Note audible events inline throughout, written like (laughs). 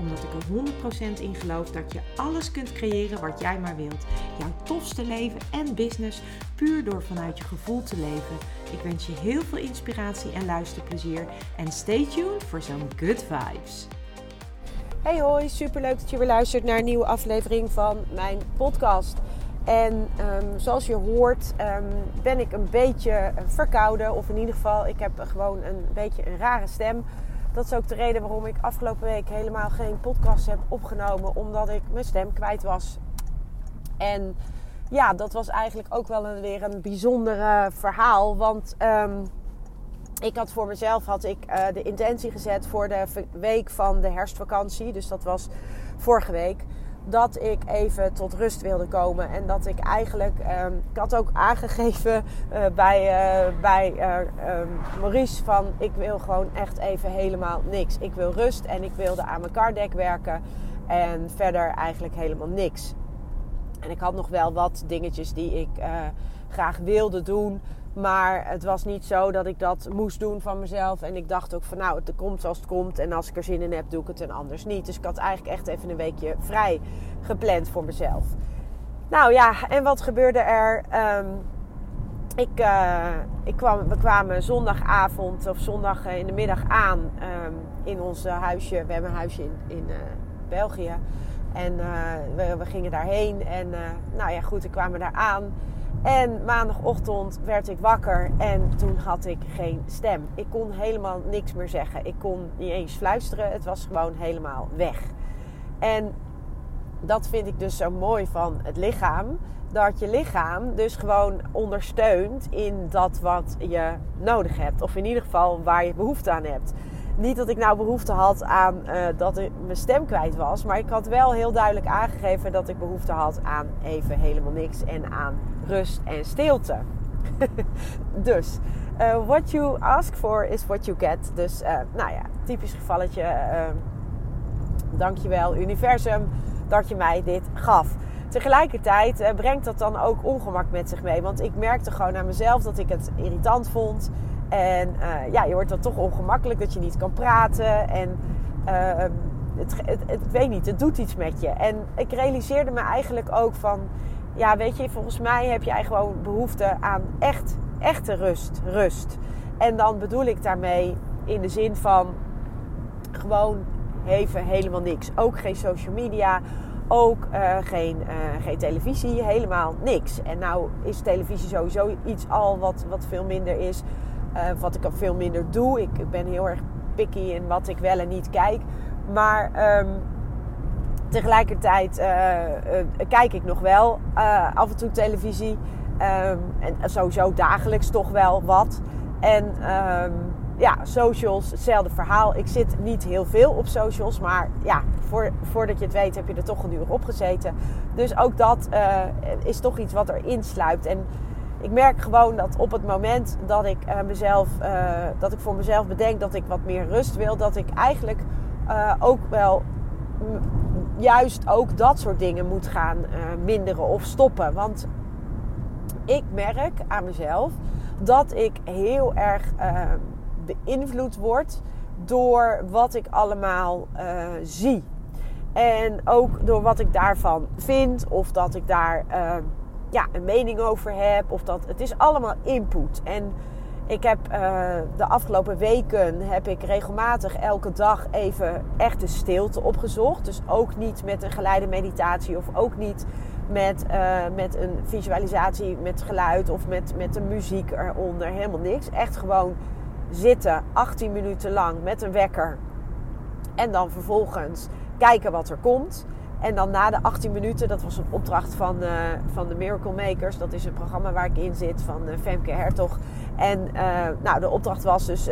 Omdat ik er 100% in geloof dat je alles kunt creëren wat jij maar wilt. Jouw tofste leven en business puur door vanuit je gevoel te leven. Ik wens je heel veel inspiratie en luisterplezier. En stay tuned voor zo'n good vibes. Hey hoi, superleuk dat je weer luistert naar een nieuwe aflevering van mijn podcast. En ehm, zoals je hoort ehm, ben ik een beetje verkouden. Of in ieder geval, ik heb gewoon een beetje een rare stem. Dat is ook de reden waarom ik afgelopen week helemaal geen podcast heb opgenomen. Omdat ik mijn stem kwijt was. En ja, dat was eigenlijk ook wel weer een bijzonder verhaal. Want um, ik had voor mezelf had ik, uh, de intentie gezet voor de week van de herfstvakantie. Dus dat was vorige week. Dat ik even tot rust wilde komen. En dat ik eigenlijk. Um, ik had ook aangegeven uh, bij, uh, bij um, Maurice van ik wil gewoon echt even helemaal niks. Ik wil rust en ik wilde aan mijn cardek werken. En verder eigenlijk helemaal niks. En ik had nog wel wat dingetjes die ik graag wilde doen. Maar het was niet zo dat ik dat moest doen van mezelf. En ik dacht ook van nou, het komt zoals het komt. En als ik er zin in heb, doe ik het en anders niet. Dus ik had eigenlijk echt even een weekje vrij gepland voor mezelf. Nou ja, en wat gebeurde er? Um, ik, uh, ik kwam, we kwamen zondagavond of zondag in de middag aan um, in ons huisje. We hebben een huisje in, in België. En we, we, gingen daarheen. En nou ja, goed, we kwamen daar aan. En maandagochtend werd ik wakker en toen had ik geen stem. Ik kon helemaal niks meer zeggen. Ik kon niet eens fluisteren. Het was gewoon helemaal weg. En dat vind ik dus zo mooi van het lichaam. Dat je lichaam dus gewoon ondersteunt in dat wat je nodig hebt. Of in ieder geval waar je behoefte aan hebt niet dat ik nou behoefte had aan uh, dat ik mijn stem kwijt was. Maar ik had wel heel duidelijk aangegeven dat ik behoefte had aan even helemaal niks. En aan rust en stilte. (laughs) dus, uh, what you ask for is what you get. Dus, uh, nou ja, typisch gevalletje. Ehm, dankjewel universum dat je mij dit gaf. Tegelijkertijd brengt dat dan ook ongemak met zich mee. Want ik merkte gewoon aan mezelf dat ik het irritant vond. En uh, ja, je wordt dan toch ongemakkelijk dat je niet kan praten. En uh, het, het, het, weet niet, het doet iets met je. En ik realiseerde me eigenlijk ook van... Ja, weet je, volgens mij heb jij gewoon behoefte aan echt, echte rust. Rust. En dan bedoel ik daarmee in de zin van... Gewoon even helemaal niks. Ook geen social media. Ook uh, geen, uh, geen televisie. Helemaal niks. En nou is televisie sowieso iets al wat, wat veel minder is uh, wat ik al veel minder doe. Ik, ik, ben heel erg picky in wat ik wel en niet kijk. Maar um, tegelijkertijd uh, uh, kijk ik nog wel af en toe televisie. Um, en sowieso dagelijks toch wel wat. En um, ja, socials, hetzelfde verhaal. Ik zit niet heel veel op socials, maar ja, voor, voordat je het weet heb je er toch een uur op gezeten. Dus ook dat is toch iets wat erin sluipt. En ik merk gewoon dat op het moment dat ik uh, mezelf, uh, dat ik voor mezelf bedenk dat ik wat meer rust wil, dat ik eigenlijk uh, ook wel juist ook dat soort dingen moet gaan minderen of stoppen. Want ik merk aan mezelf dat ik heel erg beïnvloed word door wat ik allemaal zie. En ook door wat ik daarvan vind of dat ik daar ja, een mening over heb. Of dat, het is allemaal input. En ik heb uh, de afgelopen weken heb ik regelmatig elke dag even echte stilte opgezocht. Dus ook niet met een geleide meditatie of ook niet met, uh, met een visualisatie met geluid of met, met de muziek eronder. Helemaal niks. Echt gewoon zitten 18 minuten lang met een wekker. En dan vervolgens kijken wat er komt. En dan na de 18 minuten, dat was een opdracht van, uh, van de Miracle Makers. Dat is een programma waar ik in zit van uh, Femke Hertog. En uh, nou, de opdracht was dus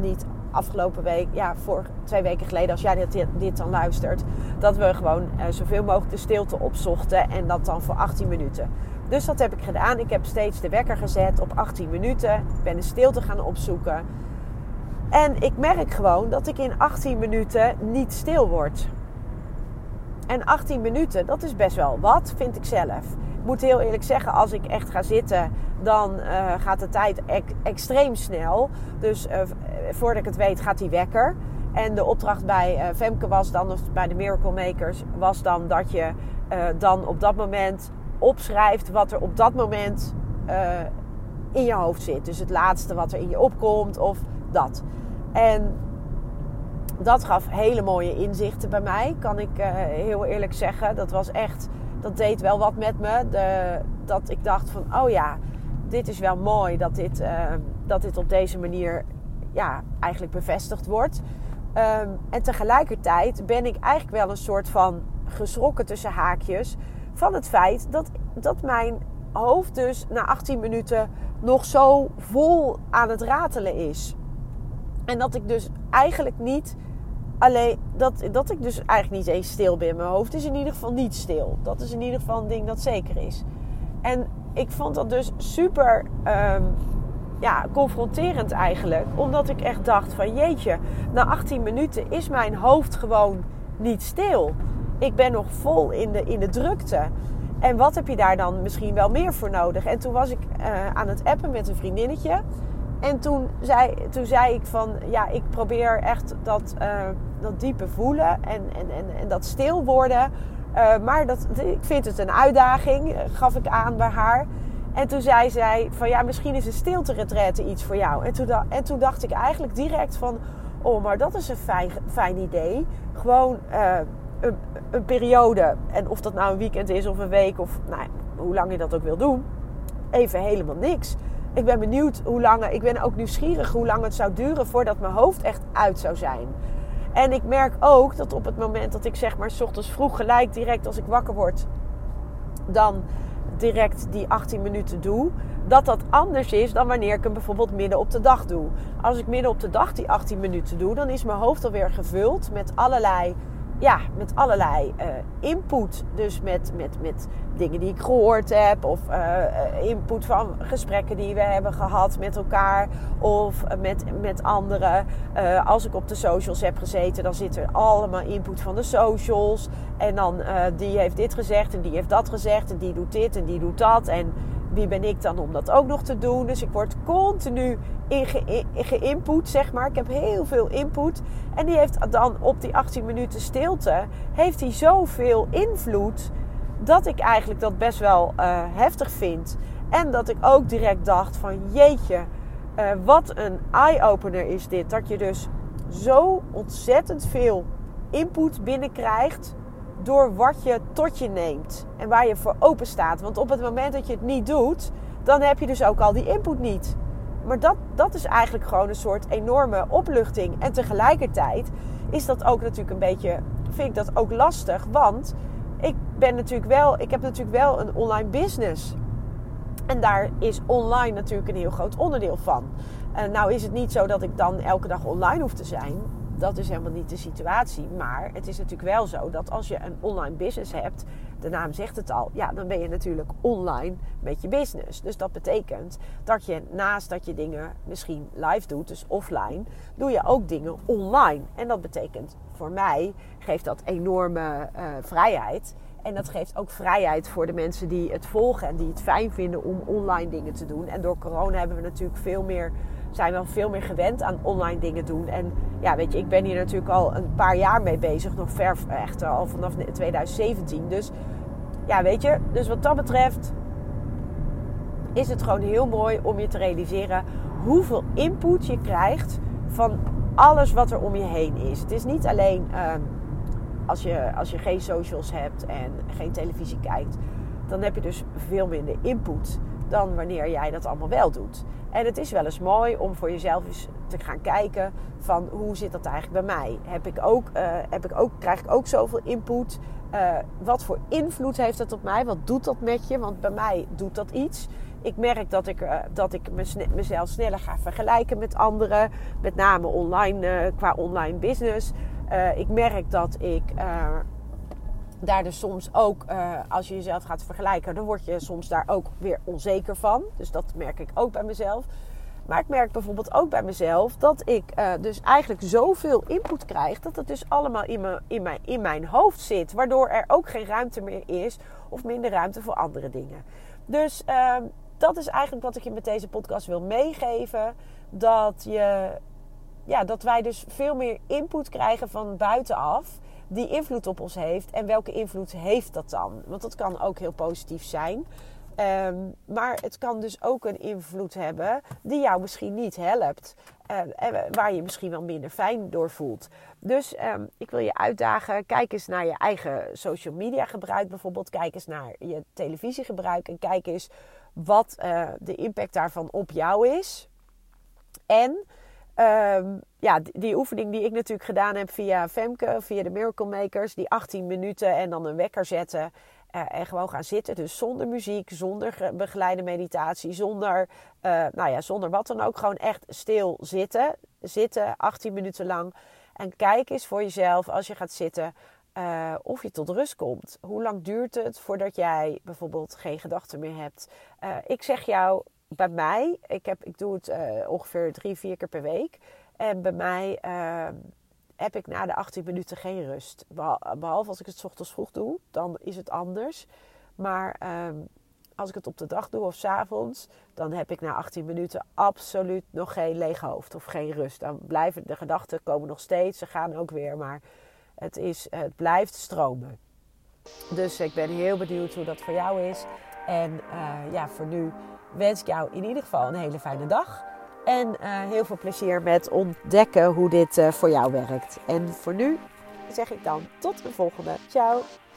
niet afgelopen week, ja, voor twee weken geleden, als jij dit, dit dan luistert, dat we gewoon zoveel mogelijk de stilte opzochten en dat dan voor 18 minuten. Dus dat heb ik gedaan. Ik heb steeds de wekker gezet op 18 minuten. Ik ben een stilte gaan opzoeken. En ik merk gewoon dat ik in 18 minuten niet stil word. En 18 minuten, dat is best wel wat, vind ik zelf. Ik moet heel eerlijk zeggen, als ik echt ga zitten, dan uh, gaat de tijd extreem snel. Dus uh, voordat ik het weet, gaat die wekker. En de opdracht bij uh, Femke was dan, of bij de Miracle Makers, was dan dat je dan op dat moment opschrijft wat er op dat moment in je hoofd zit. Dus het laatste wat er in je opkomt of dat. En dat gaf hele mooie inzichten bij mij, kan ik uh, heel eerlijk zeggen. Dat was echt, dat deed wel wat met me. De, dat ik dacht van, oh ja, dit is wel mooi dat dit, uh, dat dit op deze manier ja, eigenlijk bevestigd wordt. Um, en tegelijkertijd ben ik eigenlijk wel een soort van geschrokken tussen haakjes van het feit dat, dat mijn hoofd dus na 18 minuten nog zo vol aan het ratelen is. En dat ik dus eigenlijk niet alleen dat, dat ik dus eigenlijk niet eens stil ben. Mijn hoofd is in ieder geval niet stil. Dat is in ieder geval een ding dat zeker is. En ik vond dat dus super um, ja, confronterend eigenlijk. Omdat ik echt dacht van jeetje, na 18 minuten is mijn hoofd gewoon niet stil. Ik ben nog vol in de, in de drukte. En wat heb je daar dan misschien wel meer voor nodig? En toen was ik uh, aan het appen met een vriendinnetje. En toen zei, toen zei ik van, ja, ik probeer echt dat, uh, dat diepe voelen en, en, en, en dat stil worden. Uh, maar dat, ik vind het een uitdaging, eh, gaf ik aan bij haar. En toen zei zij van, ja, misschien is een stilte iets voor jou. En toen, en toen dacht ik eigenlijk direct van, oh, maar dat is een fijn, fijn idee. Gewoon een, een periode, en of dat nou een weekend is of een week of nou, hoe lang je dat ook wil doen, even helemaal niks ik ben benieuwd hoe lang, ik ben ook nieuwsgierig hoe lang het zou duren voordat mijn hoofd echt uit zou zijn. En ik merk ook dat op het moment dat ik zeg maar s ochtends vroeg gelijk direct als ik wakker word, dan direct die 18 minuten doe, dat dat anders is dan wanneer ik hem bijvoorbeeld midden op de dag doe. Als ik midden op de dag die 18 minuten doe, dan is mijn hoofd alweer gevuld met allerlei ja, met allerlei uh, input. Dus met, met, met dingen die ik gehoord heb. Of uh, input van gesprekken die we hebben gehad met elkaar. Of met, met anderen. Als ik op de socials heb gezeten, dan zit er allemaal input van de socials. En dan die heeft dit gezegd en die heeft dat gezegd. En die doet dit en die doet dat. En wie ben ik dan om dat ook nog te doen? Dus ik word continu geïnput, zeg maar. Ik heb heel veel input. En die heeft dan op die 18 minuten stilte, heeft hij zoveel invloed, dat ik eigenlijk dat best wel uh, heftig vind. En dat ik ook direct dacht van, jeetje, uh, wat een eye-opener is dit. Dat je dus zo ontzettend veel input binnenkrijgt door wat je tot je neemt en waar je voor open staat. Want op het moment dat je het niet doet, dan heb je dus ook al die input niet. Maar dat, dat is eigenlijk gewoon een soort enorme opluchting. En tegelijkertijd is dat ook natuurlijk een beetje, vind ik dat ook lastig. Want ik ben natuurlijk wel, ik heb natuurlijk wel een online business. En daar is online natuurlijk een heel groot onderdeel van. Nou is het niet zo dat ik dan elke dag online hoef te zijn dat is helemaal niet de situatie. Maar het is natuurlijk wel zo dat als je een online business hebt, de naam zegt het al, ja, dan ben je natuurlijk online met je business. Dus dat betekent dat je naast dat je dingen misschien live doet, dus offline, doe je ook dingen online. En dat betekent voor mij geeft dat enorme uh, vrijheid. En dat geeft ook vrijheid voor de mensen die het volgen en die het fijn vinden om online dingen te doen. En door corona hebben we natuurlijk veel meer zijn we veel meer gewend aan online dingen doen. En ja, weet je, ik ben hier natuurlijk al een paar jaar mee bezig. Nog ver, echt al vanaf 2017. Dus ja, weet je, dus wat dat betreft is het gewoon heel mooi om je te realiseren hoeveel input je krijgt van alles wat er om je heen is. Het is niet alleen ehm, als, je, als je geen socials hebt en geen televisie kijkt, dan heb je dus veel minder input dan wanneer jij dat allemaal wel doet. En het is wel eens mooi om voor jezelf eens te gaan kijken van hoe zit dat eigenlijk bij mij? Heb ik ook, uh, heb ik ook, krijg ik ook zoveel input? Uh, wat voor invloed heeft dat op mij? Wat doet dat met je? Want bij mij doet dat iets. Ik merk dat ik, uh, dat ik mezelf sneller ga vergelijken met anderen. Met name online, qua online business. ik merk dat ik daar dus soms ook, uh, als je jezelf gaat vergelijken, dan word je soms daar ook weer onzeker van. Dus dat merk ik ook bij mezelf. Maar ik merk bijvoorbeeld ook bij mezelf dat ik uh, dus eigenlijk zoveel input krijg dat het dus allemaal in, me, in, mijn, in mijn hoofd zit. Waardoor er ook geen ruimte meer is of minder ruimte voor andere dingen. Dus uh, dat is eigenlijk wat ik je met deze podcast wil meegeven. Dat, je, ja, dat wij dus veel meer input krijgen van buitenaf die invloed op ons heeft. En welke invloed heeft dat dan? Want dat kan ook heel positief zijn. Um, maar het kan dus ook een invloed hebben die jou misschien niet helpt. Uh, en waar je misschien wel minder fijn door voelt. Dus um, ik wil je uitdagen. Kijk eens naar je eigen social media gebruik bijvoorbeeld. Kijk eens naar je televisiegebruik. En kijk eens wat uh, de impact daarvan op jou is. En um, ja, die, oefening die ik natuurlijk gedaan heb via Femke, via de Miracle Makers. Die 18 minuten en dan een wekker zetten. Uh, en gewoon gaan zitten. Dus zonder muziek, zonder begeleide meditatie, zonder, uh, nou ja, zonder wat dan ook. Gewoon echt stil zitten. Zitten 18 minuten lang. En kijk eens voor jezelf als je gaat zitten. Uh, of je tot rust komt. Hoe lang duurt het voordat jij bijvoorbeeld geen gedachten meer hebt? ik zeg jou, bij mij, ik, heb, ik doe het ongeveer drie, vier keer per week. En bij mij ehm, heb ik na de 18 minuten geen rust. Behalve als ik het ochtends vroeg doe, dan is het anders. Maar ehm, als ik het op de dag doe of s avonds, dan heb ik na 18 minuten absoluut nog geen lege hoofd of geen rust. Dan blijven de gedachten komen nog steeds, ze gaan ook weer, maar het, is, het blijft stromen. Dus ik ben heel benieuwd hoe dat voor jou is. En uh, ja, voor nu wens ik jou in ieder geval een hele fijne dag. En uh, heel veel plezier met ontdekken hoe dit uh, voor jou werkt. En voor nu zeg ik dan tot de volgende. Ciao.